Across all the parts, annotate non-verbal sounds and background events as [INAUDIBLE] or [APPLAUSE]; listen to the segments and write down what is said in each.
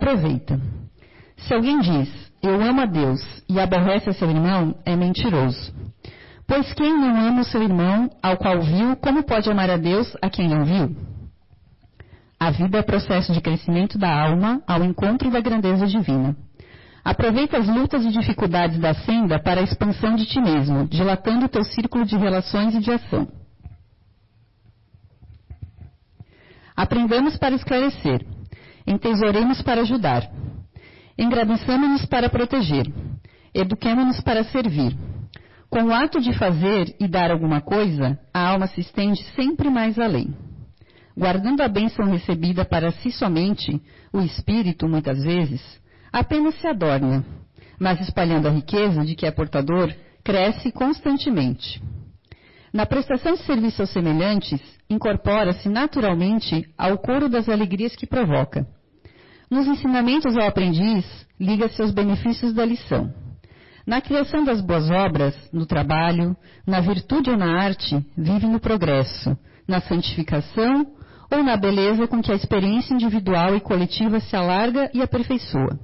aproveita. Se alguém diz, eu amo a Deus e aborrece a seu irmão, é mentiroso. Pois quem não ama o seu irmão, ao qual viu, como pode amar a Deus a quem não viu? A vida é processo de crescimento da alma ao encontro da grandeza divina. Aproveita as lutas e dificuldades da senda para a expansão de ti mesmo, dilatando o teu círculo de relações e de ação. Aprendamos para esclarecer, entesouremos para ajudar, engrandecemos-nos para proteger, eduquemos-nos para servir. Com o ato de fazer e dar alguma coisa, a alma se estende sempre mais além. Guardando a bênção recebida para si somente, o espírito, muitas vezes, apenas se adorna, mas espalhando a riqueza de que é portador, cresce constantemente. Na prestação de serviço aos semelhantes, incorpora-se naturalmente ao coro das alegrias que provoca. Nos ensinamentos ao aprendiz, liga-se aos benefícios da lição. Na criação das boas obras, no trabalho, na virtude ou na arte, vive no progresso, na santificação ou na beleza com que a experiência individual e coletiva se alarga e aperfeiçoa.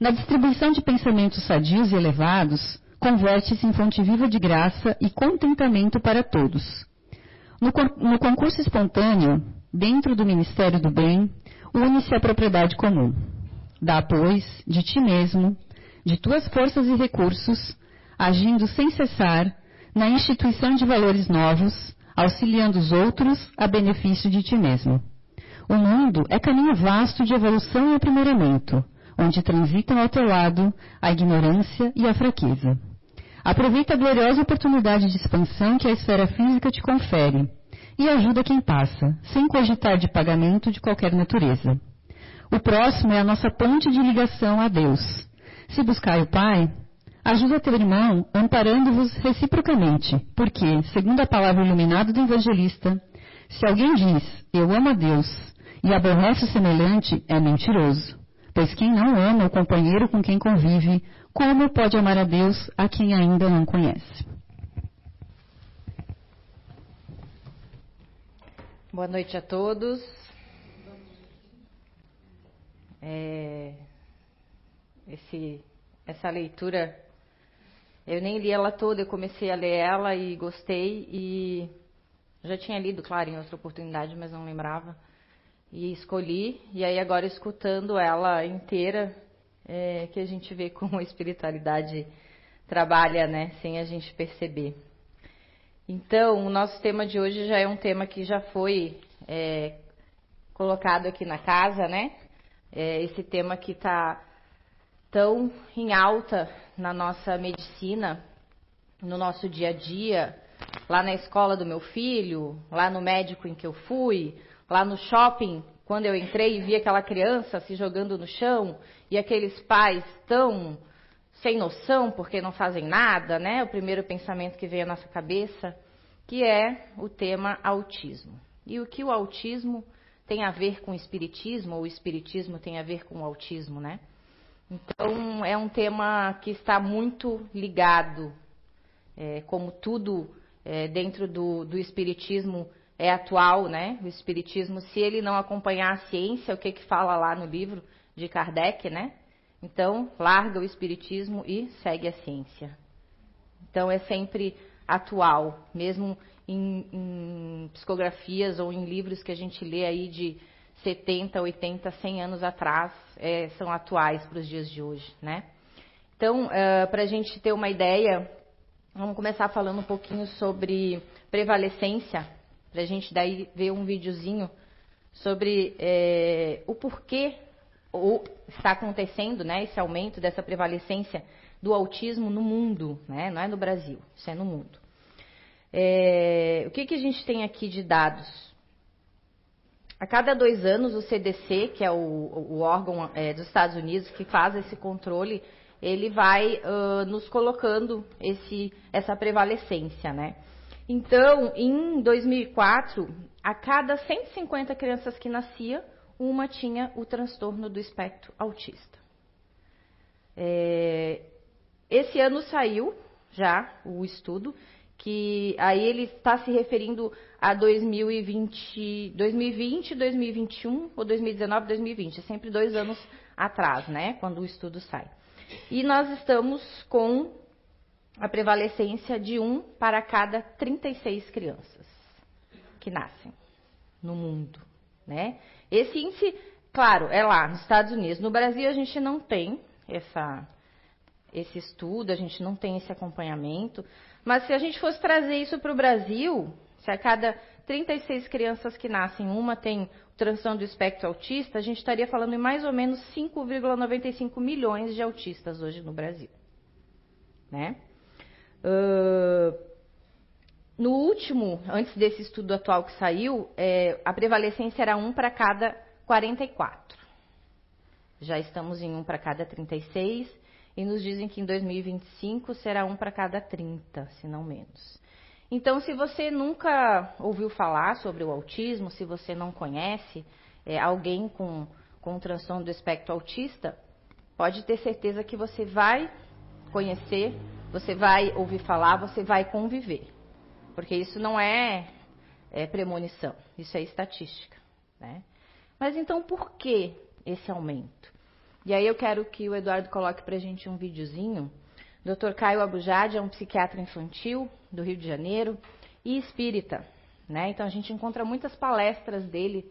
Na distribuição de pensamentos sadios e elevados, converte-se em fonte viva de graça e contentamento para todos. No, no concurso espontâneo, dentro do Ministério do Bem, une-se a propriedade comum. Dá, pois, de ti mesmo, de tuas forças e recursos, agindo sem cessar na instituição de valores novos, auxiliando os outros a benefício de ti mesmo. O mundo é caminho vasto de evolução e aprimoramento, onde transitam ao teu lado a ignorância e a fraqueza. Aproveita a gloriosa oportunidade de expansão que a esfera física te confere e ajuda quem passa, sem cogitar de pagamento de qualquer natureza. O próximo é a nossa ponte de ligação a Deus. Se buscar o Pai, ajuda teu irmão amparando-vos reciprocamente, porque, segundo a palavra iluminada do evangelista, se alguém diz, eu amo a Deus, e aborrece o semelhante, é mentiroso. Pois quem não ama o companheiro com quem convive, como pode amar a Deus a quem ainda não conhece? Boa noite a todos. É, esse, essa leitura, eu nem li ela toda, eu comecei a ler ela e gostei e já tinha lido, claro, em outra oportunidade, mas não lembrava. E escolhi, e aí agora escutando ela inteira, é, que a gente vê como a espiritualidade trabalha, né, sem a gente perceber. Então, o nosso tema de hoje já é um tema que já foi é, colocado aqui na casa, né? É esse tema que está tão em alta na nossa medicina, no nosso dia a dia, lá na escola do meu filho, lá no médico em que eu fui, lá no shopping, quando eu entrei e vi aquela criança se jogando no chão e aqueles pais tão sem noção porque não fazem nada, né? O primeiro pensamento que veio à nossa cabeça, que é o tema autismo. E o que o autismo tem a ver com o espiritismo, ou o espiritismo tem a ver com o autismo, né? Então, é um tema que está muito ligado, é, como tudo é, dentro do, do espiritismo é atual, né? O espiritismo, se ele não acompanhar a ciência, o que que fala lá no livro de Kardec, né? Então, larga o espiritismo e segue a ciência. Então, é sempre atual, mesmo em, em psicografias ou em livros que a gente lê aí de 70, 80, 100 anos atrás, é, são atuais para os dias de hoje, né? Então, uh, é, para a gente ter uma ideia, vamos começar falando um pouquinho sobre prevalecência para a gente daí ver um videozinho sobre é, o porquê ou está acontecendo, né, esse aumento dessa prevalecência do autismo no mundo, né, não é no Brasil, isso é no mundo. É, o que, que a gente tem aqui de dados? A cada dois anos, o CDC, que é o, o órgão é, dos Estados Unidos que faz esse controle, ele vai uh, nos colocando esse, essa prevalecência, né? Então, em 2004, a cada 150 crianças que nascia, uma tinha o transtorno do espectro autista. É, esse ano saiu já o estudo que aí ele está se referindo a 2020, 2020, 2021 ou 2019, 2020, é sempre dois anos atrás, né, quando o estudo sai. E nós estamos com a prevalecência de um para cada 36 crianças que nascem no mundo, né? Esse índice, claro, é lá nos Estados Unidos. No Brasil a gente não tem essa, esse estudo, a gente não tem esse acompanhamento. Mas se a gente fosse trazer isso para o Brasil, se a cada 36 crianças que nascem, uma tem transtorno do espectro autista, a gente estaria falando em mais ou menos 5,95 milhões de autistas hoje no Brasil. Né? Uh, no último, antes desse estudo atual que saiu, é, a prevalecência era 1 para cada 44. Já estamos em 1 para cada 36 e nos dizem que em 2025 será 1 para cada 30, se não menos. Então, se você nunca ouviu falar sobre o autismo, se você não conhece é, alguém com, com transtorno do espectro autista, pode ter certeza que você vai conhecer, você vai ouvir falar, você vai conviver. Porque isso não é, é premonição, isso é estatística. Né? Mas então, por que esse aumento? E aí eu quero que o Eduardo coloque para a gente um videozinho. Dr. Caio Abujad é um psiquiatra infantil do Rio de Janeiro e espírita. Né? Então a gente encontra muitas palestras dele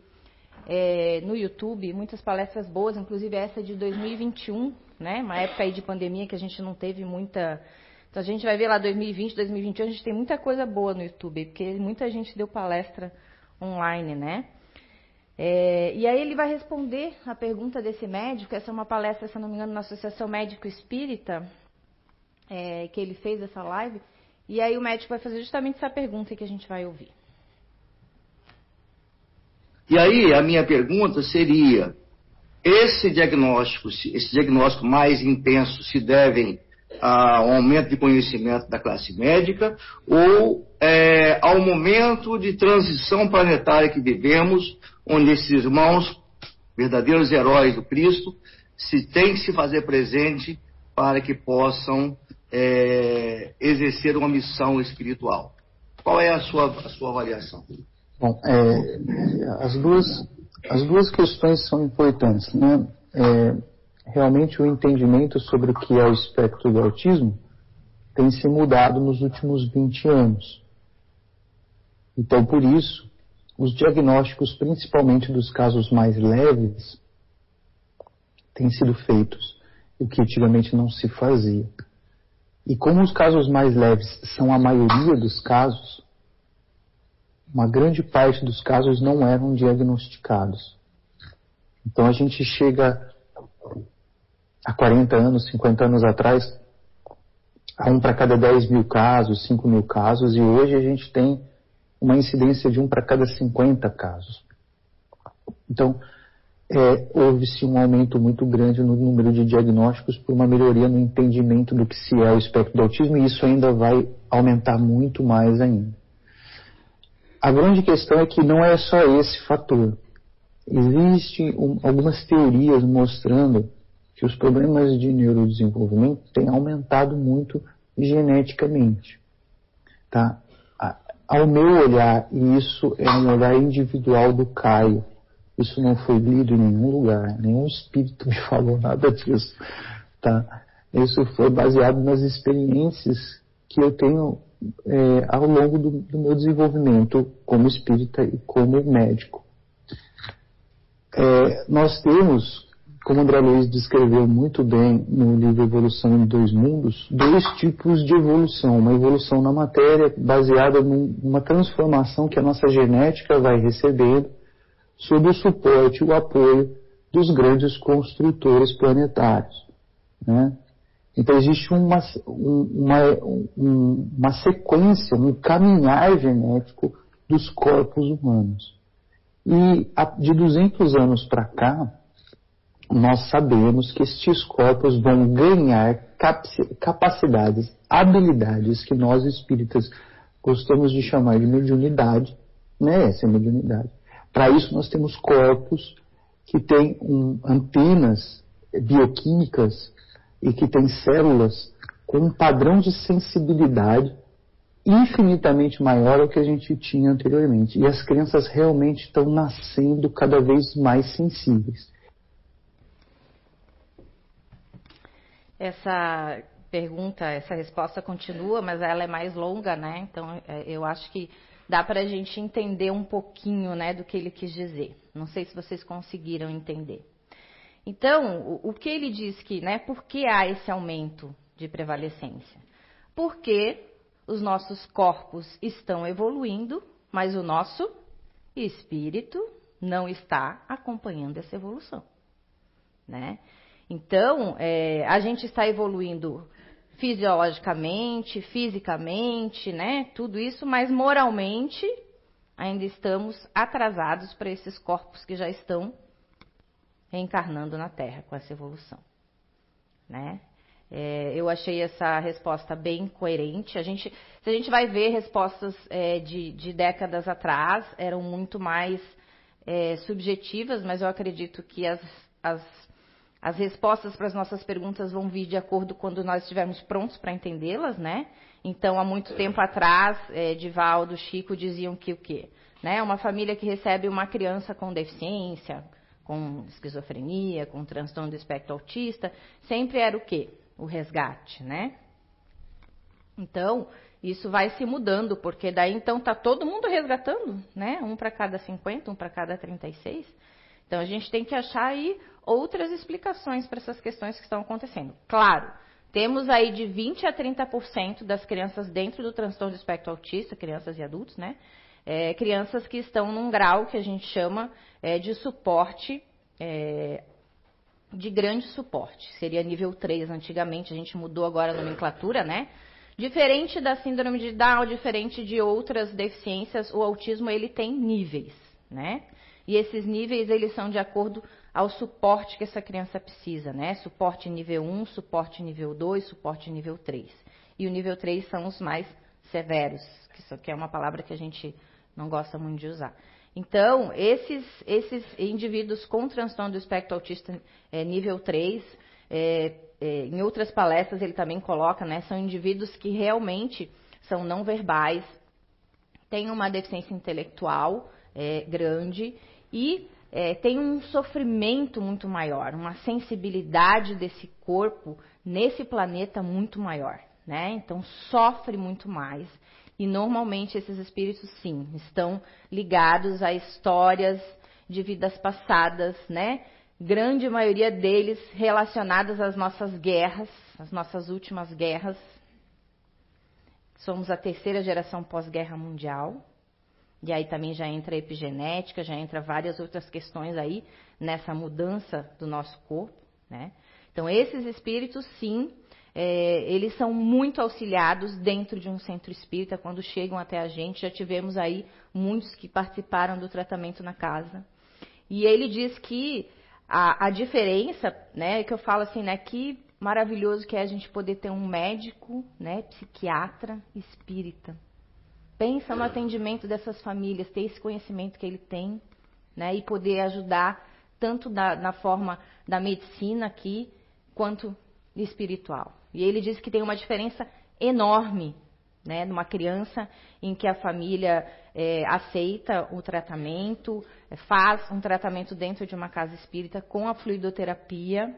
é, no YouTube, muitas palestras boas, inclusive essa de 2021, né? uma época aí de pandemia que a gente não teve muita. Então a gente vai ver lá 2020, 2021, a gente tem muita coisa boa no YouTube, porque muita gente deu palestra online, né? É, e aí ele vai responder a pergunta desse médico, essa é uma palestra, se não me engano, na Associação Médico Espírita, é, que ele fez essa live, e aí o médico vai fazer justamente essa pergunta que a gente vai ouvir. E aí a minha pergunta seria, esse diagnóstico, esse diagnóstico mais intenso se devem ao aumento de conhecimento da classe médica ou é, ao momento de transição planetária que vivemos, onde esses irmãos, verdadeiros heróis do Cristo, se tem que se fazer presente para que possam é, exercer uma missão espiritual. Qual é a sua, a sua avaliação? Bom, é, as, duas, as duas questões são importantes. Né? Realmente o entendimento sobre o que é o espectro do autismo tem se mudado nos últimos 20 anos. Então, por isso, os diagnósticos, principalmente dos casos mais leves, têm sido feitos, o que antigamente não se fazia. E como os casos mais leves são a maioria dos casos, uma grande parte dos casos não eram diagnosticados. Então a gente chega há 40 anos, 50 anos atrás, a um para cada 10 mil casos, 5 mil casos, e hoje a gente tem uma incidência de um para cada 50 casos. Então, é, houve-se um aumento muito grande no número de diagnósticos por uma melhoria no entendimento do que se é o espectro do autismo, e isso ainda vai aumentar muito mais ainda. A grande questão é que não é só esse fator. Existem um, algumas teorias mostrando que os problemas de neurodesenvolvimento têm aumentado muito geneticamente. Tá? Ao meu olhar, e isso é um olhar individual do Caio, isso não foi lido em nenhum lugar, nenhum espírito me [LAUGHS] falou nada disso. Tá? Isso foi baseado nas experiências que eu tenho é, ao longo do, do, meu desenvolvimento como espírita e como médico. É, nós temos como André Luiz descreveu muito bem no livro Evolução em Dois Mundos, dois tipos de evolução. Uma evolução na matéria baseada numa transformação que a nossa genética vai recebendo sob o suporte e o apoio dos grandes construtores planetários. Né? Então existe uma, uma, uma sequência, um caminhar genético dos corpos humanos. E de 200 anos para cá, nós sabemos que estes corpos vão ganhar capacidades, habilidades que nós espíritas gostamos de chamar de mediunidade, né? Essa é mediunidade. Para isso nós temos corpos que têm um, antenas bioquímicas e que têm células com um padrão de sensibilidade infinitamente maior ao que a gente tinha anteriormente. E as crianças realmente estão nascendo cada vez mais sensíveis. Essa pergunta, essa resposta continua, mas ela é mais longa, né? Então, é, eu acho que dá para a gente entender um pouquinho, né, do que ele quis dizer. Não sei se vocês conseguiram entender. Então, o, que ele diz que, né, por que há esse aumento de prevalecência? Porque os nossos corpos estão evoluindo, mas o nosso espírito não está acompanhando essa evolução, né? Então, é, a gente está evoluindo fisiologicamente, fisicamente, né? Tudo isso, mas moralmente ainda estamos atrasados para esses corpos que já estão reencarnando na Terra com essa evolução, né? É, eu achei essa resposta bem coerente. A gente, se a gente vai ver respostas é, de, de, décadas atrás, eram muito mais é, subjetivas, mas eu acredito que as, as, as respostas para as nossas perguntas vão vir de acordo quando nós estivermos prontos para entendê-las, né? Então, há muito tempo atrás, é, Divaldo, Chico diziam que o quê? Né? Uma família que recebe uma criança com deficiência, com esquizofrenia, com transtorno do espectro autista, sempre era o quê? o resgate, né? Então, isso vai se mudando, porque daí então tá todo mundo resgatando, né? Um para cada 50, um para cada 36. Então a gente tem que achar aí outras explicações para essas questões que estão acontecendo. Claro, temos aí de 20 a 30% das crianças dentro do transtorno do espectro autista, crianças e adultos, né? É, crianças que estão num grau que a gente chama é, de suporte é, de grande suporte. Seria nível 3 antigamente, a gente mudou agora a nomenclatura, né? Diferente da síndrome de Down, diferente de outras deficiências, o autismo ele tem níveis, né? E esses níveis eles são de acordo ao suporte que essa criança precisa, né? Suporte nível 1, suporte nível 2, suporte nível 3. E o nível 3 são os mais severos, que, é uma palavra que a gente não gosta muito de usar. Então, esses, esses indivíduos com transtorno do espectro autista é, nível 3, é, é, em outras palestras ele também coloca, né, são indivíduos que realmente são não verbais, têm uma deficiência intelectual é, grande e é, tem um sofrimento muito maior, uma sensibilidade desse corpo nesse planeta muito maior. Né? Então, sofre muito mais. E normalmente esses espíritos, sim, estão ligados a histórias de vidas passadas, né? Grande maioria deles relacionadas às nossas guerras, às nossas últimas guerras. Somos a terceira geração pós-guerra mundial. E aí também já entra a epigenética, já entra várias outras questões aí nessa mudança do nosso corpo, né? Então esses espíritos, sim, é, eles são muito auxiliados dentro de um centro espírita quando chegam até a gente. Já tivemos aí muitos que participaram do tratamento na casa. E ele diz que a, a diferença, né, que eu falo assim, né, que maravilhoso que é a gente poder ter um médico, né, psiquiatra espírita. Pensa no atendimento dessas famílias, ter esse conhecimento que ele tem, né, e poder ajudar tanto na, na forma da medicina aqui, quanto espiritual. E ele diz que tem uma diferença enorme, né, numa criança em que a família é, aceita o tratamento, é, faz um tratamento dentro de uma casa espírita com a fluidoterapia,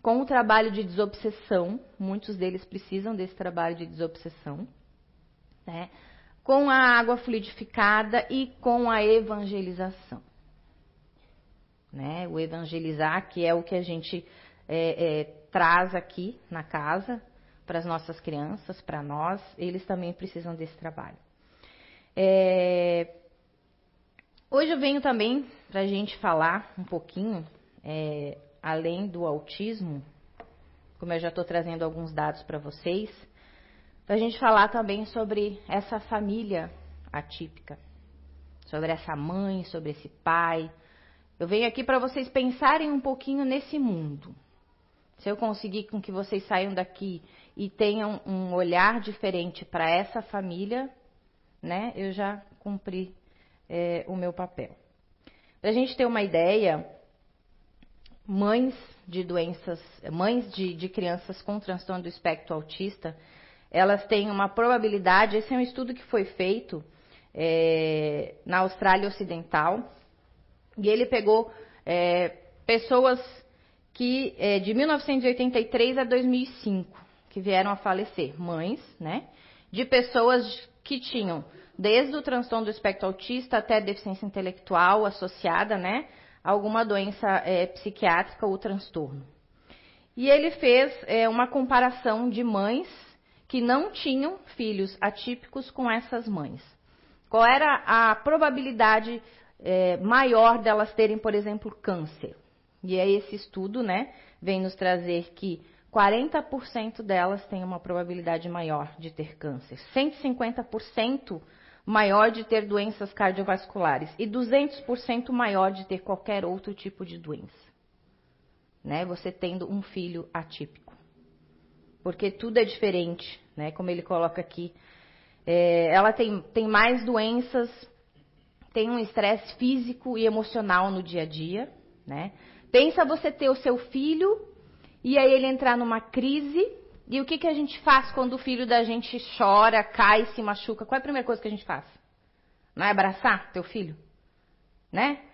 com o trabalho de desobsessão, muitos deles precisam desse trabalho de desobsessão, né, com a água fluidificada e com a evangelização. Né, o evangelizar, que é o que a gente é, é, traz aqui na casa para as nossas crianças, para nós, eles também precisam desse trabalho. É... Hoje eu venho também para a gente falar um pouquinho, é, além do autismo, como eu já estou trazendo alguns dados para vocês, para a gente falar também sobre essa família atípica, sobre essa mãe, sobre esse pai. Eu venho aqui para vocês pensarem um pouquinho nesse mundo, se eu conseguir com que vocês saiam daqui e tenham um olhar diferente para essa família, né, eu já cumpri é, o meu papel. Para a gente ter uma ideia, mães de doenças, mães de, de crianças com transtorno do espectro autista, elas têm uma probabilidade. Esse é um estudo que foi feito é, na Austrália Ocidental e ele pegou é, pessoas que é, de 1983 a 2005 que vieram a falecer, mães, né, de pessoas que tinham desde o transtorno do espectro autista até deficiência intelectual associada, né, alguma doença é, psiquiátrica ou transtorno. E ele fez é, uma comparação de mães que não tinham filhos atípicos com essas mães. Qual era a probabilidade é, maior delas terem, por exemplo, câncer? E aí esse estudo, né, vem nos trazer que 40% delas têm uma probabilidade maior de ter câncer, 150% maior de ter doenças cardiovasculares e 200% maior de ter qualquer outro tipo de doença. Né? Você tendo um filho atípico. Porque tudo é diferente, né? Como ele coloca aqui. É, ela tem, tem mais doenças, tem um estresse físico e emocional no dia a dia, né? Pensa você ter o seu filho e aí ele entrar numa crise. E o que, que a gente faz quando o filho da gente chora, cai, se machuca? Qual é a primeira coisa que a gente faz? Não é abraçar teu filho? Né?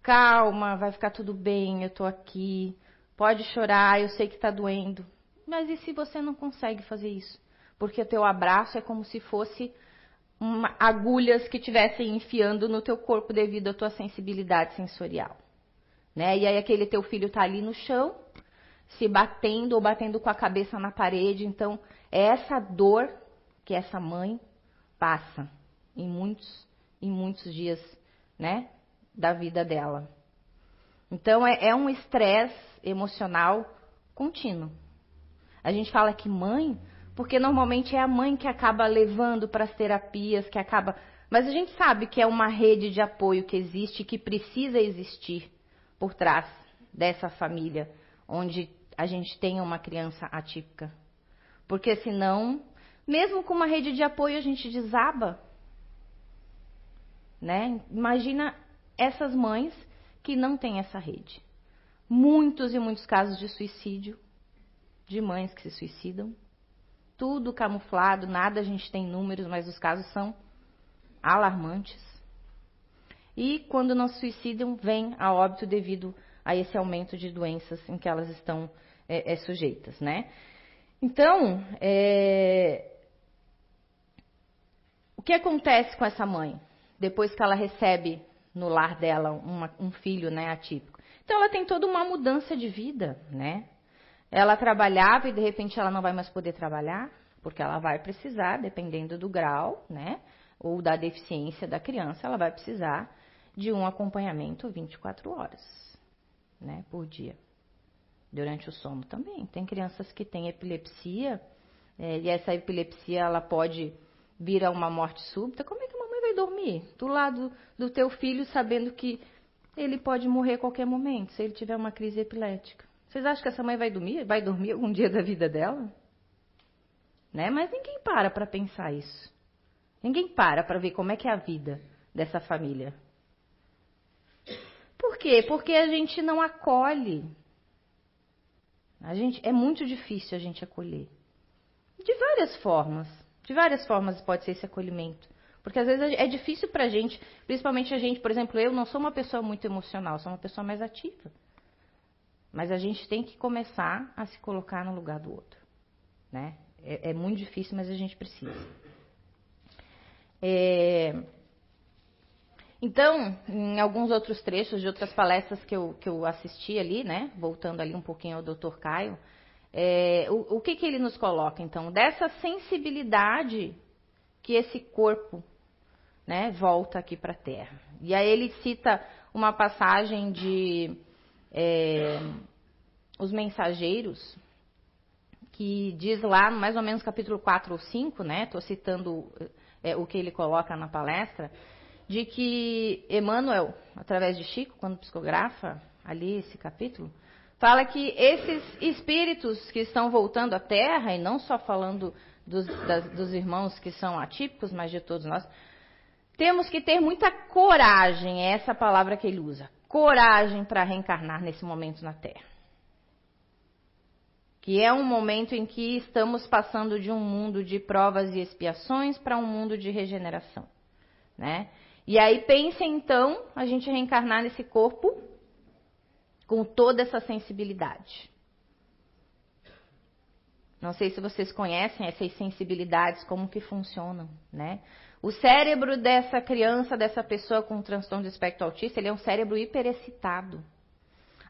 Calma, vai ficar tudo bem, eu tô aqui. Pode chorar, eu sei que tá doendo. Mas e se você não consegue fazer isso? Porque o teu abraço é como se fosse uma, agulhas que estivessem enfiando no teu corpo devido à tua sensibilidade sensorial. Né? E aí aquele teu filho está ali no chão, se batendo ou batendo com a cabeça na parede. Então, é essa dor que essa mãe passa em muitos, em muitos dias, né, da vida dela. Então, é, é um estresse emocional contínuo. A gente fala que mãe, porque normalmente é a mãe que acaba levando para as terapias, que acaba. Mas a gente sabe que é uma rede de apoio que existe, que precisa existir por trás dessa família, onde a gente tenha uma criança atípica. Porque senão, mesmo com uma rede de apoio, a gente desaba. Né? Imagina essas mães que não têm essa rede. Muitos e muitos casos de suicídio, de mães que se suicidam. Tudo camuflado, nada a gente tem números, mas os casos são alarmantes. E quando não se suicidam, vem a óbito devido a esse aumento de doenças em que elas estão é, é, sujeitas, né? Então, é... o que acontece com essa mãe depois que ela recebe no lar dela uma, um filho, né, atípico? Então, ela tem toda uma mudança de vida, né? Ela trabalhava e de repente ela não vai mais poder trabalhar, porque ela vai precisar, dependendo do grau, né, ou da deficiência da criança, ela vai precisar de um acompanhamento 24 horas, né, por dia. Durante o sono também. Tem crianças que têm epilepsia, é, e essa epilepsia ela pode vir a uma morte súbita. Como é que a mamãe vai dormir? Do lado do teu filho, sabendo que ele pode morrer a qualquer momento, se ele tiver uma crise epilética. Vocês acham que essa mãe vai dormir? Vai dormir algum dia da vida dela? Né? Mas ninguém para para pensar isso. Ninguém para para ver como é que é a vida dessa família. Por quê? Porque a gente não acolhe. A gente, é muito difícil a gente acolher. De várias formas. De várias formas pode ser esse acolhimento. Porque às vezes é difícil para a gente, principalmente a gente, por exemplo, eu não sou uma pessoa muito emocional, sou uma pessoa mais ativa. Mas a gente tem que começar a se colocar no lugar do outro. Né? É, é muito difícil, mas a gente precisa. É, então, em alguns outros trechos de outras palestras que eu, que eu assisti ali, né, voltando ali um pouquinho ao Dr. Caio, é, o, o que, que ele nos coloca, então? Dessa sensibilidade que esse corpo né, volta aqui para a Terra. E aí ele cita uma passagem de é, Os Mensageiros, que diz lá, mais ou menos capítulo 4 ou 5, né? Estou citando é, o que ele coloca na palestra, de que Emmanuel, através de Chico, quando psicografa ali esse capítulo, fala que esses espíritos que estão voltando à Terra, e não só falando dos, das, dos irmãos que são atípicos, mas de todos nós, temos que ter muita coragem, é essa palavra que ele usa, coragem para reencarnar nesse momento na Terra. que é um momento em que estamos passando de um mundo de provas e expiações para um mundo de regeneração, né? E aí pense então a gente reencarnar nesse corpo com toda essa sensibilidade. Não sei se vocês conhecem essas sensibilidades, como que funcionam, né? O cérebro dessa criança, dessa pessoa com transtorno de espectro autista, ele é um cérebro hiperexcitado.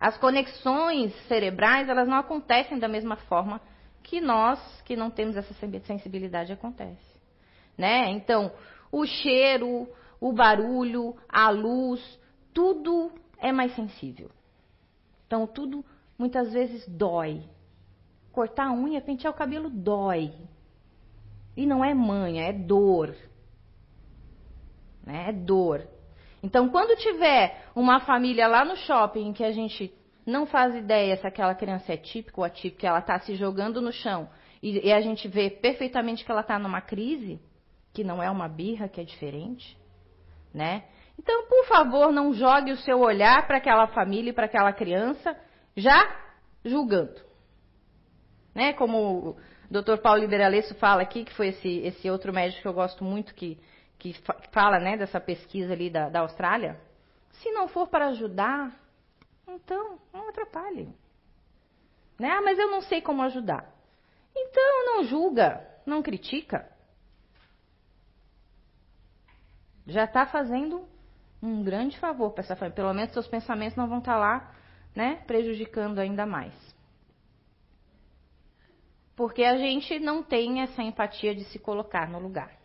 As conexões cerebrais, elas não acontecem da mesma forma que nós, que não temos essa sensibilidade, acontece. Né? Então, o cheiro, o barulho, a luz, tudo é mais sensível. Então, tudo muitas vezes dói. Cortar a unha, pentear o cabelo dói. E não é manha, é dor. Né? É dor. Então, quando tiver uma família lá no shopping que a gente não faz ideia se aquela criança é típica ou atípica, ela está se jogando no chão e, e, a gente vê perfeitamente que ela está numa crise, que não é uma birra, que é diferente, né? Então, por favor, não jogue o seu olhar para aquela família e para aquela criança já julgando. Né? Como o Dr. Paulo Liberalesso fala aqui, que foi esse, esse outro médico que eu gosto muito, que, que fala né, dessa pesquisa ali da, da Austrália. Se não for para ajudar, então não atrapalhe. Né? Ah, mas eu não sei como ajudar. Então não julga, não critica. Já está fazendo um grande favor para essa família. Pelo menos seus pensamentos não vão estar tá lá, né, prejudicando ainda mais. Porque a gente não tem essa empatia de se colocar no lugar.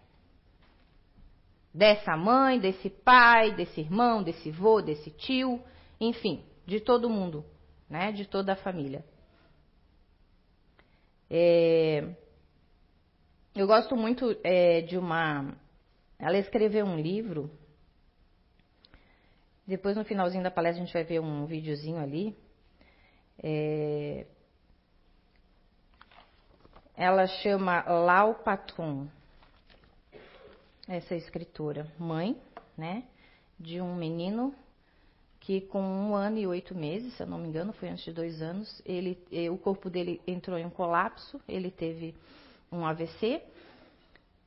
Dessa mãe, desse pai, desse irmão, desse vô, desse tio, enfim, de todo mundo, né, de toda a família. É, eu gosto muito é, de uma. Ela escreveu um livro depois, no finalzinho da palestra, a gente vai ver um videozinho ali. É... Ela chama Lau Patun, essa escritora, mãe, né, de um menino que com um ano e oito meses, se eu não me engano, foi antes de dois anos, ele, o corpo dele entrou em um colapso, ele teve um AVC,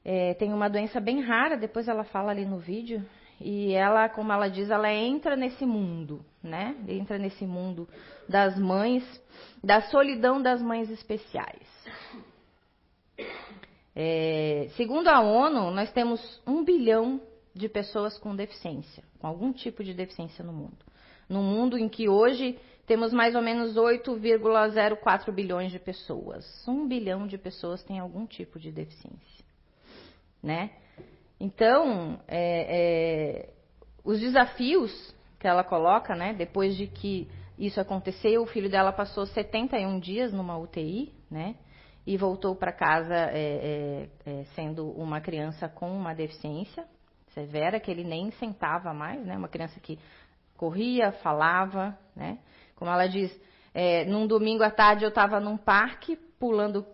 é, tem uma doença bem rara, depois ela fala ali no vídeo, e ela, como ela diz, ela entra nesse mundo, né? Entra nesse mundo das mães, da solidão das mães especiais. É, segundo a ONU, nós temos um bilhão de pessoas com deficiência, com algum tipo de deficiência no mundo. No mundo em que hoje temos mais ou menos 8,04 bilhões de pessoas. Um bilhão de pessoas tem algum tipo de deficiência, né? Então, é, é, os desafios que ela coloca, né, depois de que isso aconteceu, o filho dela passou 71 dias numa UTI, né, e voltou para casa é, é, é, sendo uma criança com uma deficiência severa, que ele nem sentava mais, né, uma criança que corria, falava, né, como ela diz, é, num domingo à tarde eu estava num parque pulando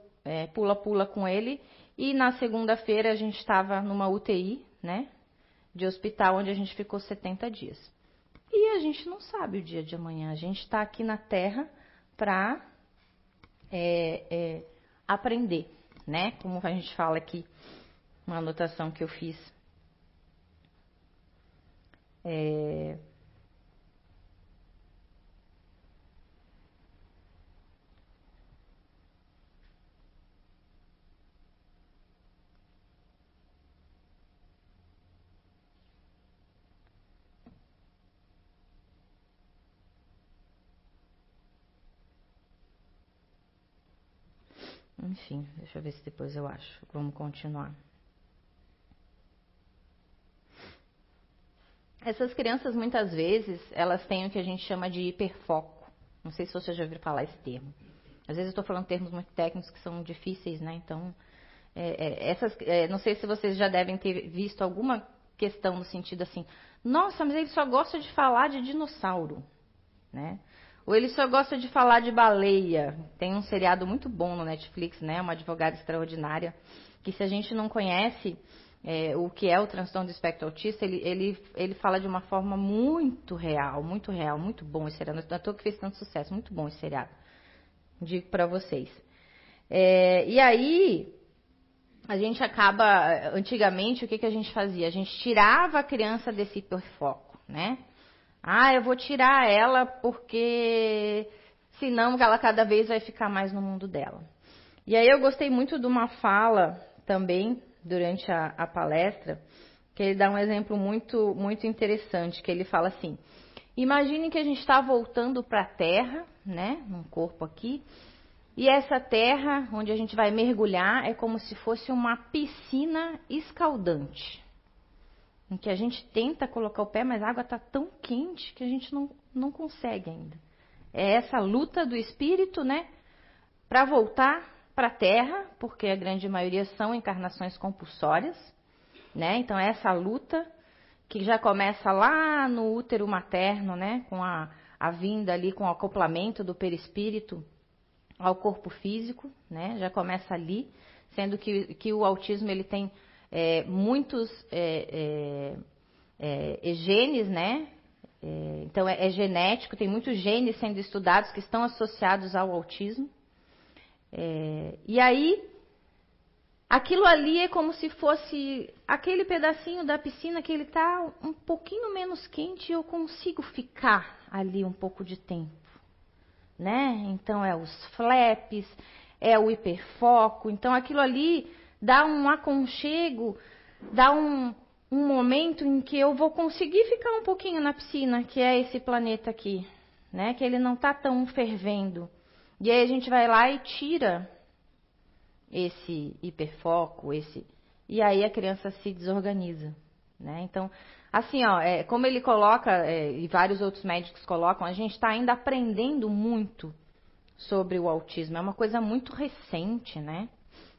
pula-pula com ele e na segunda-feira a gente estava numa UTI, né? De hospital, onde a gente ficou 70 dias. E a gente não sabe o dia de amanhã. A gente está aqui na Terra para é, é, aprender, né? Como a gente fala aqui, uma anotação que eu fiz. É, Enfim, deixa eu ver se depois eu acho. Vamos continuar. Essas crianças, muitas vezes, elas têm o que a gente chama de hiperfoco. Não sei se você já ouviu falar esse termo. Às vezes eu estou falando termos muito técnicos que são difíceis, né? Então, é, é, essas, é, não sei se vocês já devem ter visto alguma questão no sentido assim, nossa, mas ele só gosta de falar de dinossauro, né? Ou ele só gosta de falar de baleia. Tem um seriado muito bom no Netflix, né? Uma advogada extraordinária. Que se a gente não conhece é, o que é o transtorno do espectro autista, ele, ele, ele fala de uma forma muito real, muito real, muito bom esse seriado. Não é que fez tanto sucesso, muito bom esse seriado. Digo para vocês. É, e aí, a gente acaba, antigamente, o que, que a gente fazia? A gente tirava a criança desse hiperfoco, né? Ah, eu vou tirar ela porque senão ela cada vez vai ficar mais no mundo dela. E aí eu gostei muito de uma fala também durante a, a palestra, que ele dá um exemplo muito, muito interessante, que ele fala assim, imagine que a gente está voltando para a Terra, né, num corpo aqui, e essa terra onde a gente vai mergulhar é como se fosse uma piscina escaldante. Em que a gente tenta colocar o pé, mas a água está tão quente que a gente não, não consegue ainda. É essa luta do espírito, né? Para voltar para a terra, porque a grande maioria são encarnações compulsórias, né? Então é essa luta que já começa lá no útero materno, né? Com a, a vinda ali, com o acoplamento do perispírito ao corpo físico, né? Já começa ali, sendo que, que o autismo ele tem é, muitos é, é, é genes, né? É, então é, é, genético, tem muitos genes sendo estudados que estão associados ao autismo. e aí, aquilo ali é como se fosse aquele pedacinho da piscina que ele está um pouquinho menos quente e eu consigo ficar ali um pouco de tempo né? Então é os flaps, é o hiperfoco. Então aquilo ali dá um aconchego, dá um, um momento em que eu vou conseguir ficar um pouquinho na piscina, que é esse planeta aqui, né? Que ele não está tão fervendo. E aí a gente vai lá e tira esse hiperfoco, esse e aí a criança se desorganiza, né? Então Assim, ó, é, como ele coloca, é, e vários outros médicos colocam, a gente está ainda aprendendo muito sobre o autismo. É uma coisa muito recente, né?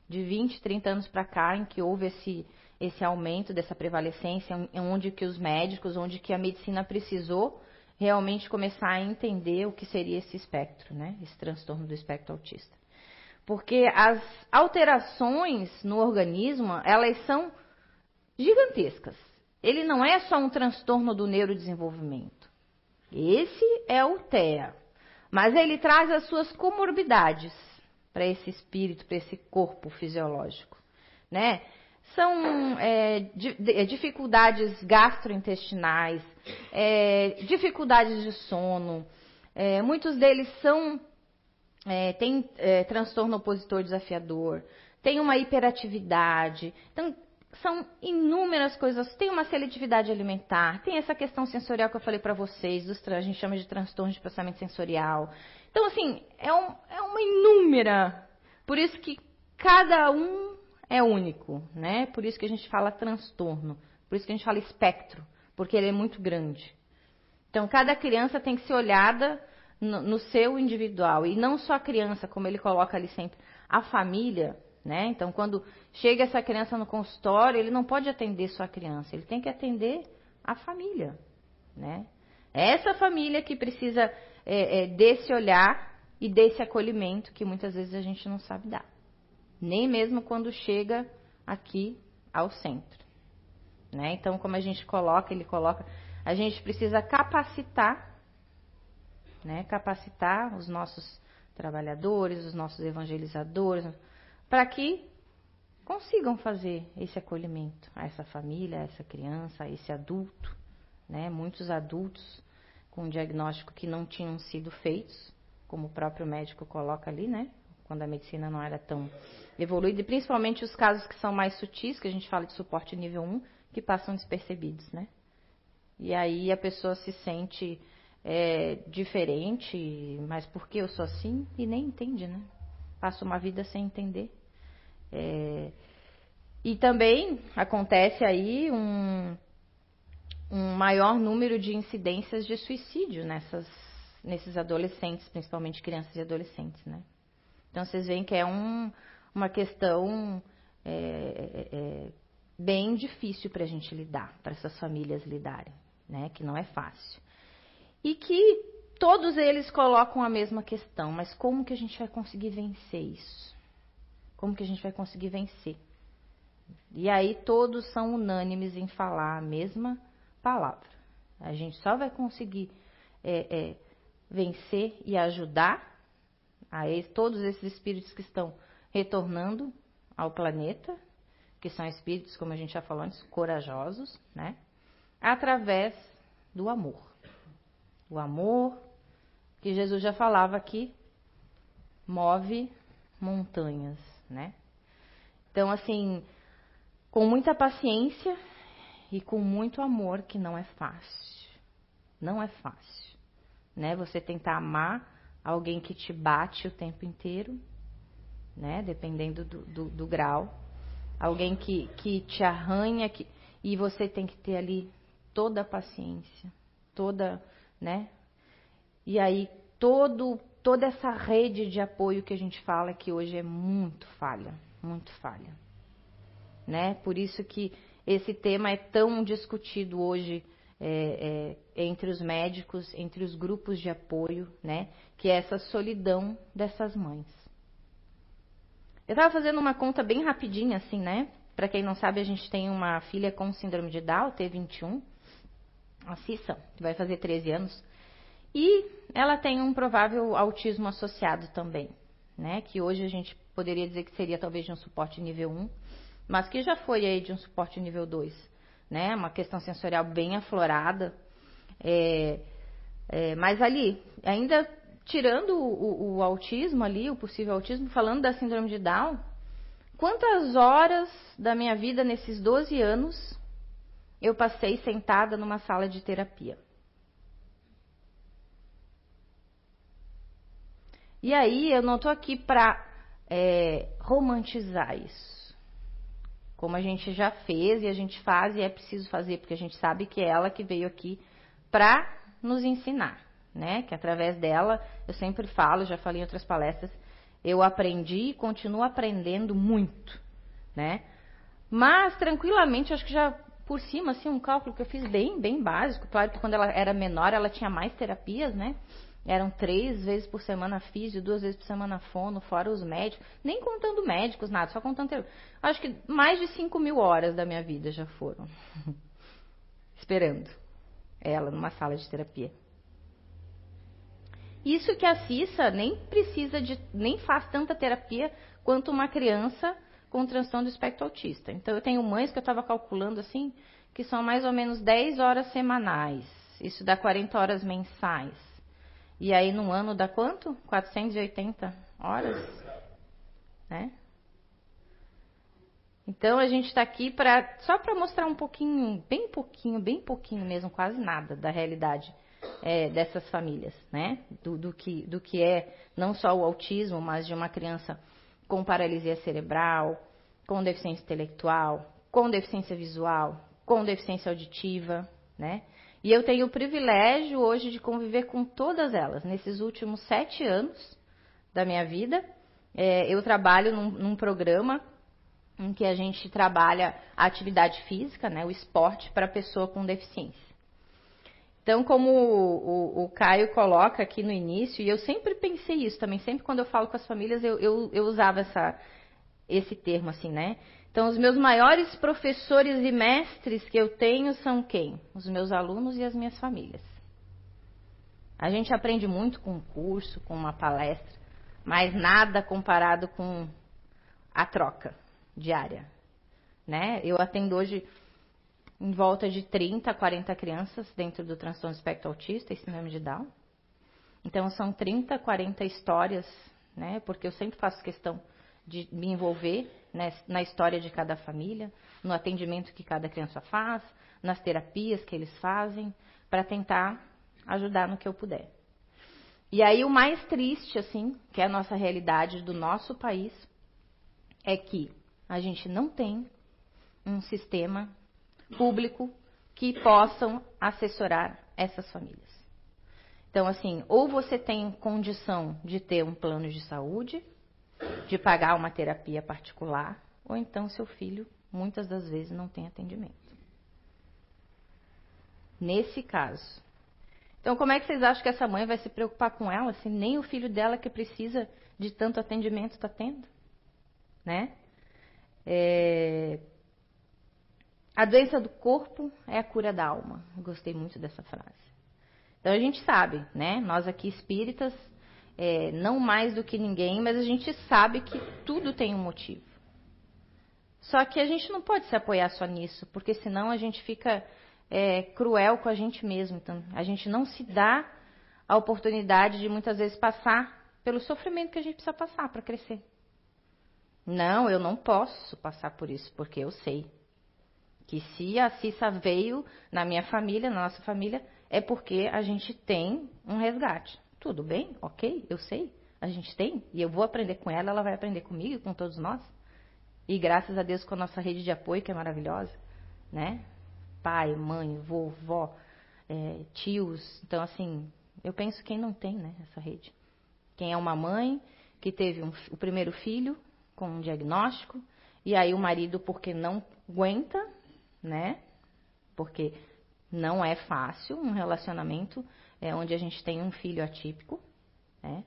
De 20, 30 anos para cá, em que houve esse, esse aumento dessa prevalecência, onde que os médicos, onde que a medicina precisou realmente começar a entender o que seria esse espectro, né? Esse transtorno do espectro autista. Porque as alterações no organismo, elas são gigantescas ele não é só um transtorno do neurodesenvolvimento. Esse é o TEA. Mas ele traz as suas comorbidades para esse espírito, para esse corpo fisiológico. Né? São é, é, dificuldades gastrointestinais, é, dificuldades de sono. É, muitos deles são é, têm é, transtorno opositor desafiador, tem uma hiperatividade. Então, são inúmeras coisas. Tem uma seletividade alimentar, tem essa questão sensorial que eu falei para vocês, dos, a gente chama de transtorno de processamento sensorial. Então, assim, é, um, é uma inúmera. Por isso que cada um é único, né? Por isso que a gente fala transtorno, por isso que a gente fala espectro, porque ele é muito grande. Então, cada criança tem que ser olhada no, no seu individual, e não só a criança, como ele coloca ali sempre, a família né? Então, quando chega essa criança no consultório, ele não pode atender só a criança, ele tem que atender a família. Né? É essa família que precisa é, é, desse olhar e desse acolhimento que muitas vezes a gente não sabe dar. Nem mesmo quando chega aqui ao centro. Né? Então, como a gente coloca, ele coloca, a gente precisa capacitar, né? capacitar os nossos trabalhadores, os nossos evangelizadores, para que consigam fazer esse acolhimento a essa família, a essa criança, a esse adulto, né? Muitos adultos com diagnóstico que não tinham sido feitos, como o próprio médico coloca ali, né? Quando a medicina não era tão evoluída, e principalmente os casos que são mais sutis, que a gente fala de suporte nível 1, que passam despercebidos, né? E aí a pessoa se sente é, diferente, mas por que eu sou assim? E nem entende, né? passa uma vida sem entender. É, e também acontece aí um, um maior número de incidências de suicídio nessas, nesses adolescentes, principalmente crianças e adolescentes, né? Então vocês veem que é um, uma questão é, é, é bem difícil para a gente lidar, para essas famílias lidarem, né? Que não é fácil. E que todos eles colocam a mesma questão, mas como que a gente vai conseguir vencer isso? Como que a gente vai conseguir vencer? E aí todos são unânimes em falar a mesma palavra. A gente só vai conseguir é, é, vencer e ajudar a todos esses espíritos que estão retornando ao planeta, que são espíritos, como a gente já falou antes, corajosos, né? Através do amor. O amor, que Jesus já falava aqui, move montanhas, né? Então, assim, com muita paciência e com muito amor, que não é fácil. Não é fácil, né? Você tentar amar alguém que te bate o tempo inteiro, né? Dependendo do, do, do grau. Alguém que, que te arranha, que, e você tem que ter ali toda a paciência, toda, né? E aí todo toda essa rede de apoio que a gente fala que hoje é muito falha, muito falha, né? Por isso que esse tema é tão discutido hoje é, é, entre os médicos, entre os grupos de apoio, né? Que é essa solidão dessas mães. Eu estava fazendo uma conta bem rapidinha, assim, né? Para quem não sabe, a gente tem uma filha com síndrome de Down, T21, a Cissa, que vai fazer 13 anos. E ela tem um provável autismo associado também, né? Que hoje a gente poderia dizer que seria talvez de um suporte nível 1, mas que já foi aí de um suporte nível 2, né? Uma questão sensorial bem aflorada. É, é, mas ali, ainda tirando o, o, o autismo ali, o possível autismo, falando da síndrome de Down, quantas horas da minha vida nesses 12 anos eu passei sentada numa sala de terapia? E aí eu não estou aqui para é, romantizar isso. Como a gente já fez e a gente faz e é preciso fazer, porque a gente sabe que é ela que veio aqui para nos ensinar, né? Que através dela, eu sempre falo, já falei em outras palestras, eu aprendi e continuo aprendendo muito, né? Mas tranquilamente, acho que já por cima, assim, um cálculo que eu fiz bem, bem básico. Claro que quando ela era menor, ela tinha mais terapias, né? Eram três vezes por semana físio, duas vezes por semana fono, fora os médicos. Nem contando médicos, nada, só contando. Acho que mais de 5 mil horas da minha vida já foram. [LAUGHS] Esperando ela numa sala de terapia. Isso que a Cissa nem precisa de. nem faz tanta terapia quanto uma criança com transtorno do espectro autista. Então eu tenho mães que eu estava calculando assim, que são mais ou menos 10 horas semanais. Isso dá 40 horas mensais. E aí no ano dá quanto? 480 horas? Né? Então a gente está aqui para só para mostrar um pouquinho, bem pouquinho, bem pouquinho mesmo, quase nada da realidade é, dessas famílias, né? Do, do, que, do que é não só o autismo, mas de uma criança com paralisia cerebral, com deficiência intelectual, com deficiência visual, com deficiência auditiva, né? E eu tenho o privilégio hoje de conviver com todas elas. Nesses últimos sete anos da minha vida, é, eu trabalho num, num, programa em que a gente trabalha a atividade física, né, o esporte para pessoa com deficiência. Então, como o, o, o, Caio coloca aqui no início, e eu sempre pensei isso também, sempre quando eu falo com as famílias, eu, eu, eu usava essa, esse termo assim, né? Então, os meus maiores professores e mestres que eu tenho são quem? Os meus alunos e as minhas famílias. A gente aprende muito com um curso, com uma palestra, mas nada comparado com a troca diária. Né? Eu atendo hoje em volta de 30 a 40 crianças dentro do transtorno espectro autista e síndrome de Down. Então, são 30, 40 histórias, né? porque eu sempre faço questão de me envolver né, na história de cada família, no atendimento que cada criança faz, nas terapias que eles fazem, para tentar ajudar no que eu puder. E aí o mais triste, assim, que é a nossa realidade do nosso país, é que a gente não tem um sistema público que possam assessorar essas famílias. Então, assim, ou você tem condição de ter um plano de saúde, de pagar uma terapia particular, ou então seu filho muitas das vezes não tem atendimento. Nesse caso. Então, como é que vocês acham que essa mãe vai se preocupar com ela se nem o filho dela que precisa de tanto atendimento está tendo? Né? É... A doença do corpo é a cura da alma. Eu gostei muito dessa frase. Então a gente sabe, né? Nós aqui espíritas é, não mais do que ninguém, mas a gente sabe que tudo tem um motivo. Só que a gente não pode se apoiar só nisso, porque senão a gente fica é, cruel com a gente mesmo. Então, a gente não se dá a oportunidade de muitas vezes passar pelo sofrimento que a gente precisa passar para crescer. Não, eu não posso passar por isso, porque eu sei que se a Cissa veio na minha família, na nossa família, é porque a gente tem um resgate. Tudo bem, ok, eu sei, a gente tem, e eu vou aprender com ela, ela vai aprender comigo e com todos nós. E graças a Deus com a nossa rede de apoio, que é maravilhosa, né? Pai, mãe, vovó, é, tios. Então, assim, eu penso quem não tem, né, essa rede. Quem é uma mãe que teve um, o primeiro filho com um diagnóstico, e aí o marido, porque não aguenta, né? Porque não é fácil um relacionamento é, onde a gente tem um filho atípico, né?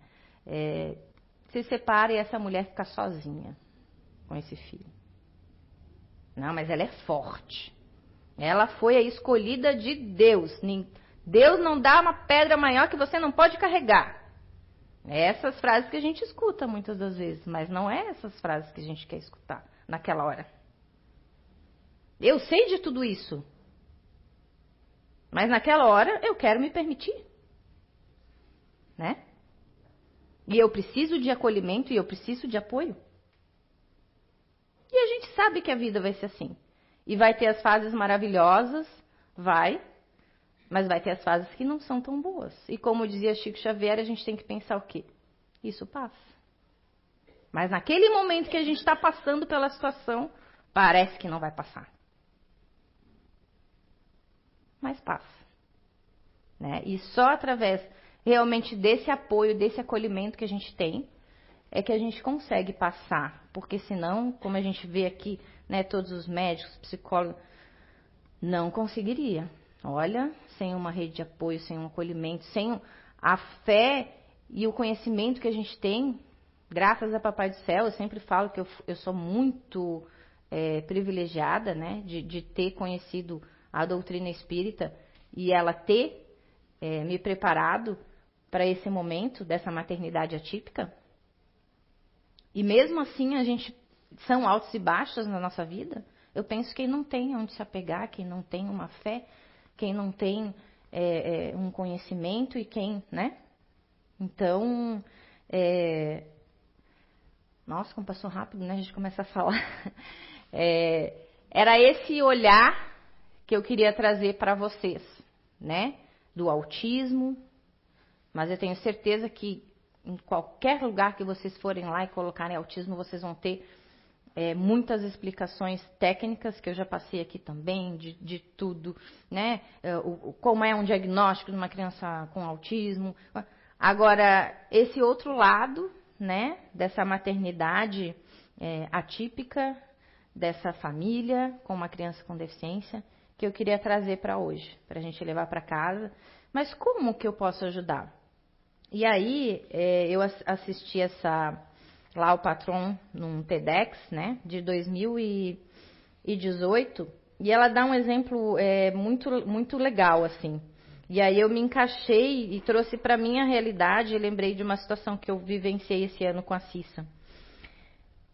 É, se separa e essa mulher fica sozinha com esse filho. Não, mas ela é forte. Ela foi a escolhida de Deus. Deus não dá uma pedra maior que você não pode carregar. É essas frases que a gente escuta muitas das vezes, mas não é essas frases que a gente quer escutar naquela hora. Eu sei de tudo isso. Mas naquela hora eu quero me permitir. Né? E eu preciso de acolhimento e eu preciso de apoio. E a gente sabe que a vida vai ser assim. E vai ter as fases maravilhosas, vai, mas vai ter as fases que não são tão boas. E como dizia Chico Xavier, a gente tem que pensar o quê? Isso passa. Mas naquele momento que a gente está passando pela situação, parece que não vai passar. Mas passa. Né? E só através realmente desse apoio, desse acolhimento que a gente tem, é que a gente consegue passar. Porque senão, como a gente vê aqui, né, todos os médicos, psicólogos, não conseguiria. Olha, sem uma rede de apoio, sem um acolhimento, sem a fé e o conhecimento que a gente tem, graças a Papai do Céu, eu sempre falo que eu, eu sou muito é, privilegiada, né, de, de, ter conhecido a doutrina espírita e ela ter é, me preparado para esse momento dessa maternidade atípica. E mesmo assim a gente são altos e baixos na nossa vida. Eu penso que quem não tem onde se apegar, quem não tem uma fé, quem não tem é, é, um conhecimento e quem, né? Então, é... nossa, como passou rápido, né? A gente começa a falar. [LAUGHS] É... Era esse olhar que eu queria trazer para vocês, né? Do autismo, mas eu tenho certeza que em qualquer lugar que vocês forem lá e colocarem autismo, vocês vão ter é, muitas explicações técnicas que eu já passei aqui também, de, de tudo, né? É, o, como é um diagnóstico de uma criança com autismo. Agora, esse outro lado, né, dessa maternidade é, atípica, dessa família com uma criança com deficiência, que eu queria trazer para hoje, para a gente levar para casa. Mas como que eu posso ajudar? E aí, é, eu assisti essa lá o Patron num TEDx, né, de 2018, e ela dá um exemplo é, muito, muito legal, assim. E aí eu me encaixei e trouxe para minha realidade, e lembrei de uma situação que eu vivenciei esse ano com a Cissa.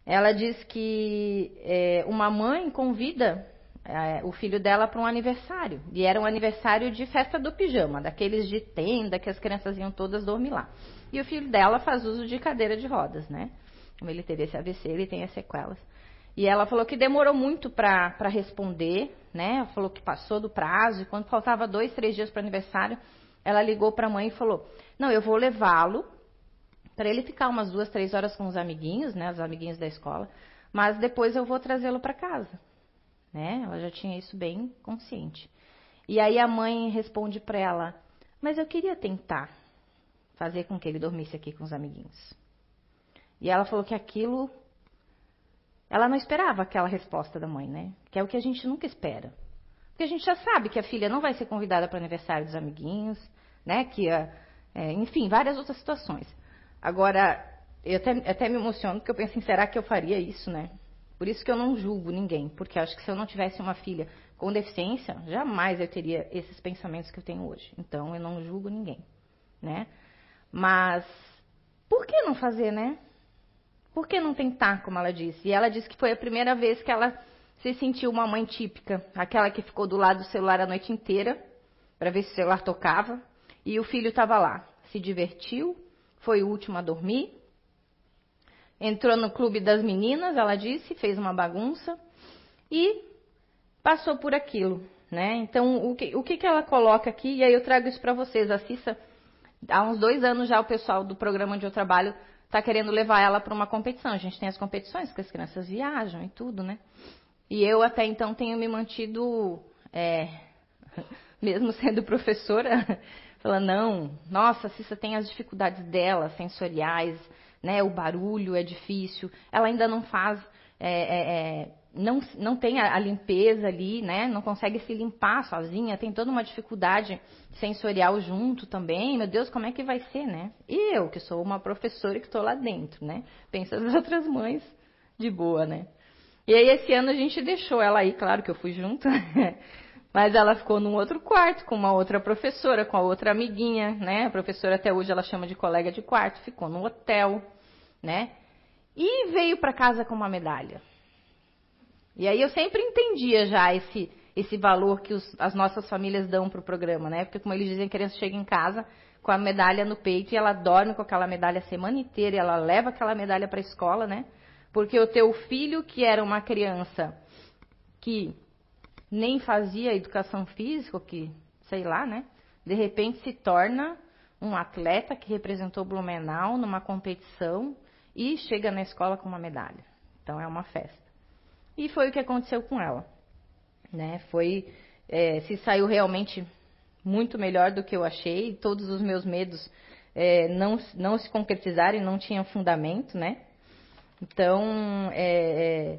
Ela diz que é, uma mãe convida é, o filho dela para um aniversário. E era um aniversário de festa do pijama, daqueles de tenda que as crianças iam todas dormir lá. E o filho dela faz uso de cadeira de rodas, né? Como ele teve esse AVC, ele tem as sequelas. E ela falou que demorou muito para responder, né? Falou que passou do prazo e quando faltava dois, três dias para o aniversário, ela ligou para a mãe e falou: Não, eu vou levá-lo para ele ficar umas duas, três horas com os amiguinhos, né? Os amiguinhos da escola, mas depois eu vou trazê-lo para casa, né? Ela já tinha isso bem consciente. E aí a mãe responde para ela: Mas eu queria tentar fazer com que ele dormisse aqui com os amiguinhos. E ela falou que aquilo. Ela não esperava aquela resposta da mãe, né? Que é o que a gente nunca espera. Porque a gente já sabe que a filha não vai ser convidada para o aniversário dos amiguinhos, né? Que, é, enfim, várias outras situações. Agora, eu até, até me emociono porque eu penso em será que eu faria isso, né? Por isso que eu não julgo ninguém, porque acho que se eu não tivesse uma filha com deficiência, jamais eu teria esses pensamentos que eu tenho hoje. Então, eu não julgo ninguém, né? Mas por que não fazer, né? Por que não tentar, como ela disse? E ela disse que foi a primeira vez que ela se sentiu uma mãe típica, aquela que ficou do lado do celular a noite inteira para ver se o celular tocava e o filho estava lá, se divertiu, foi o último a dormir, entrou no clube das meninas, ela disse, fez uma bagunça e passou por aquilo, né? Então, o que, o que, que ela coloca aqui, e aí eu trago isso para vocês, a Cissa, há uns dois anos já o pessoal do programa onde eu trabalho está querendo levar ela para uma competição. A gente tem as competições que as crianças viajam e tudo, né? E eu até então tenho me mantido, é, [LAUGHS] mesmo sendo professora, [LAUGHS] falando, não, nossa, a Cissa tem as dificuldades dela, sensoriais, né? O barulho é difícil, ela ainda não faz, é, é, é não, não tem a, a, limpeza ali, né? Não consegue se limpar sozinha, tem toda uma dificuldade sensorial junto também. Meu Deus, como é que vai ser, né? E eu, que sou uma professora que estou lá dentro, né? Pensa as [LAUGHS] outras mães de boa, né? E aí esse ano a gente deixou ela aí, claro que eu fui junto, [LAUGHS] mas ela ficou num outro quarto com uma outra professora, com a outra amiguinha, né? A professora até hoje ela chama de colega de quarto, ficou no hotel, né? E veio para casa com uma medalha. E aí eu sempre entendia já esse, esse valor que os, as nossas famílias dão para o programa, né? Porque, como eles dizem, a criança chega em casa com a medalha no peito e ela dorme com aquela medalha a semana inteira e ela leva aquela medalha para a escola, né? Porque o teu filho, que era uma criança que nem fazia educação física, que sei lá, né? De repente se torna um atleta que representou Blumenau numa competição e chega na escola com uma medalha. Então é uma festa. E foi o que aconteceu com ela. Né? Foi é, se saiu realmente muito melhor do que eu achei. Todos os meus medos é, não, não se concretizaram e não tinham fundamento, né? Então, é, é,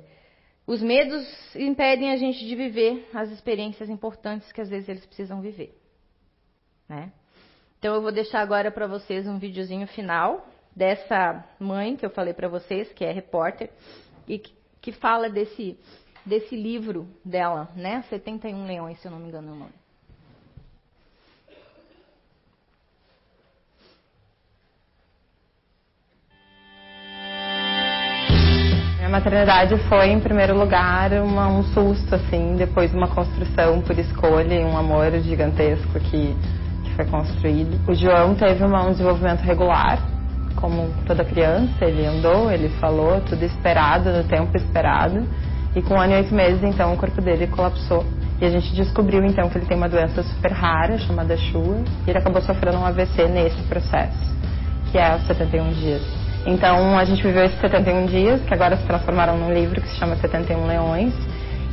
os medos impedem a gente de viver as experiências importantes que às vezes eles precisam viver, né? Então, eu vou deixar agora para vocês um videozinho final dessa mãe que eu falei para vocês, que é repórter e que fala desse, desse livro dela, né? 71 Leões, se eu não me engano é o nome. Minha maternidade foi, em primeiro lugar, uma, um susto, assim, depois uma construção por escolha e um amor gigantesco que, que foi construído. O João teve um desenvolvimento regular, como toda criança, ele andou, ele falou, tudo esperado, no tempo esperado. E com um ano e oito meses, então, o corpo dele colapsou. E a gente descobriu, então, que ele tem uma doença super rara, chamada Shua, e ele acabou sofrendo um AVC nesse processo, que é os 71 dias. Então, a gente viveu esses 71 dias, que agora se transformaram num livro que se chama 71 Leões,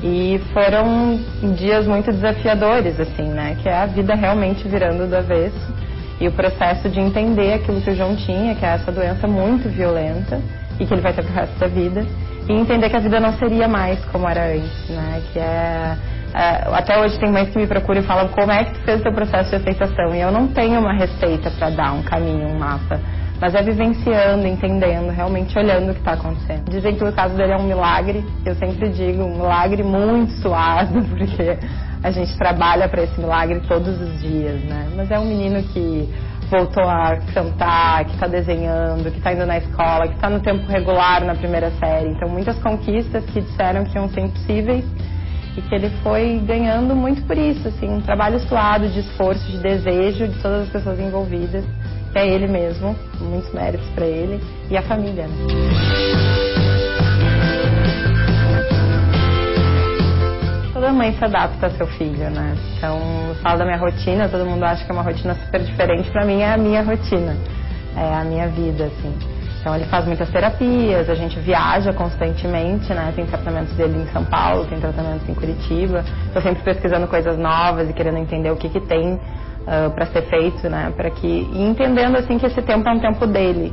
e foram dias muito desafiadores, assim, né? Que é a vida realmente virando do avesso e o processo de entender aquilo que o João tinha, que é essa doença muito violenta e que ele vai ter pro resto da vida, e entender que a vida não seria mais como era antes, né? Que é, é até hoje tem mães que me procuram e falam como é que tu fez o teu processo de aceitação e eu não tenho uma receita para dar um caminho, um mapa, mas é vivenciando, entendendo, realmente olhando o que está acontecendo. Dizem que o caso dele é um milagre, eu sempre digo um milagre muito suado, [LAUGHS] porque a gente trabalha para esse milagre todos os dias, né? Mas é um menino que voltou a cantar, que está desenhando, que está indo na escola, que está no tempo regular na primeira série. Então, muitas conquistas que disseram que iam ser impossíveis e que ele foi ganhando muito por isso, assim, um trabalho suado de esforço, de desejo de todas as pessoas envolvidas, é ele mesmo, muitos méritos para ele e a família. Né? Toda mãe se adapta ao seu filho, né? Então, eu falo da minha rotina, todo mundo acha que é uma rotina super diferente. Para mim, é a minha rotina, é a minha vida, assim. Então, ele faz muitas terapias, a gente viaja constantemente, né? Tem tratamentos dele em São Paulo, tem tratamentos em Curitiba. Estou sempre pesquisando coisas novas e querendo entender o que, que tem uh, para ser feito, né? Para que e entendendo assim que esse tempo é um tempo dele.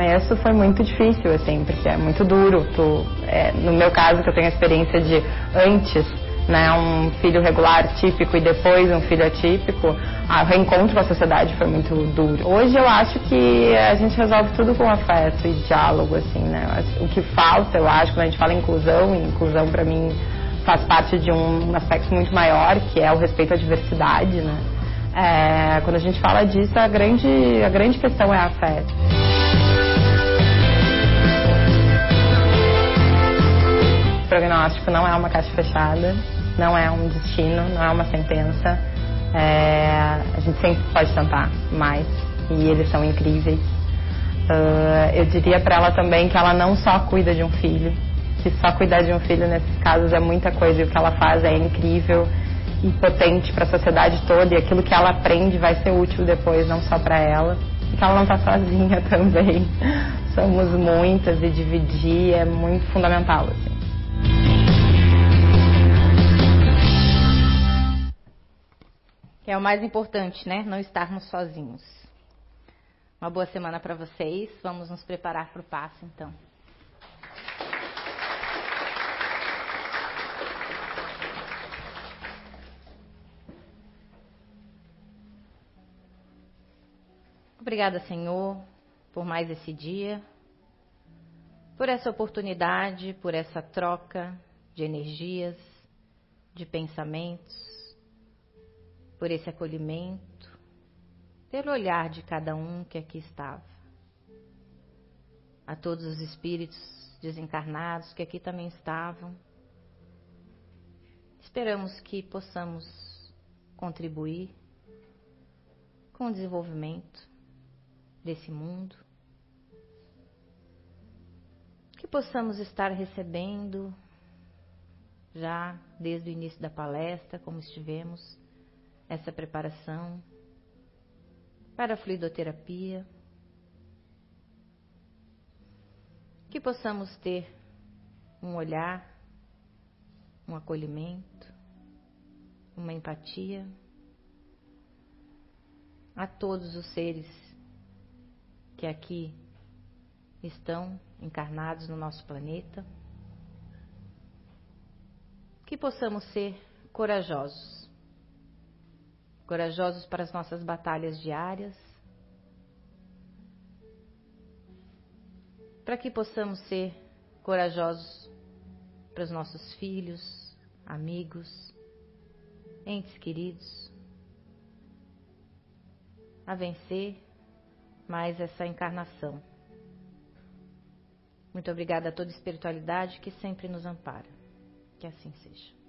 Começo foi muito difícil, assim, porque é muito duro. Tu, é, no meu caso, que eu tenho a experiência de antes, né, um filho regular típico e depois um filho atípico, o reencontro com a sociedade foi muito duro. Hoje eu acho que a gente resolve tudo com afeto e diálogo, assim, né? O que falta, eu acho, quando a gente fala em inclusão, e inclusão para mim faz parte de um aspecto muito maior, que é o respeito à diversidade, né? É, quando a gente fala disso, a grande, a grande questão é a prognóstico não é uma caixa fechada, não é um destino, não é uma sentença. É, a gente sempre pode tentar mais e eles são incríveis. Uh, eu diria para ela também que ela não só cuida de um filho, que só cuidar de um filho nesses casos é muita coisa e o que ela faz é incrível e potente para a sociedade toda e aquilo que ela aprende vai ser útil depois, não só para ela. E que ela não está sozinha [LAUGHS] também. Somos muitas e dividir é muito fundamental. Assim. É o mais importante, né? Não estarmos sozinhos. Uma boa semana para vocês. Vamos nos preparar para o passo, então. Obrigada, Senhor, por mais esse dia, por essa oportunidade, por essa troca de energias, de pensamentos, por esse acolhimento pelo olhar de cada um que aqui estava. A todos os espíritos desencarnados que aqui também estavam. Esperamos que possamos contribuir com o desenvolvimento desse mundo. Possamos estar recebendo já desde o início da palestra, como estivemos, essa preparação para a fluidoterapia. Que possamos ter um olhar, um acolhimento, uma empatia a todos os seres que aqui estão encarnados no nosso planeta. Que possamos ser corajosos corajosos para as nossas batalhas diárias, para que possamos ser corajosos para os nossos filhos, amigos, entes queridos, a vencer mais essa encarnação. Muito obrigada a toda espiritualidade que sempre nos ampara. Que assim seja.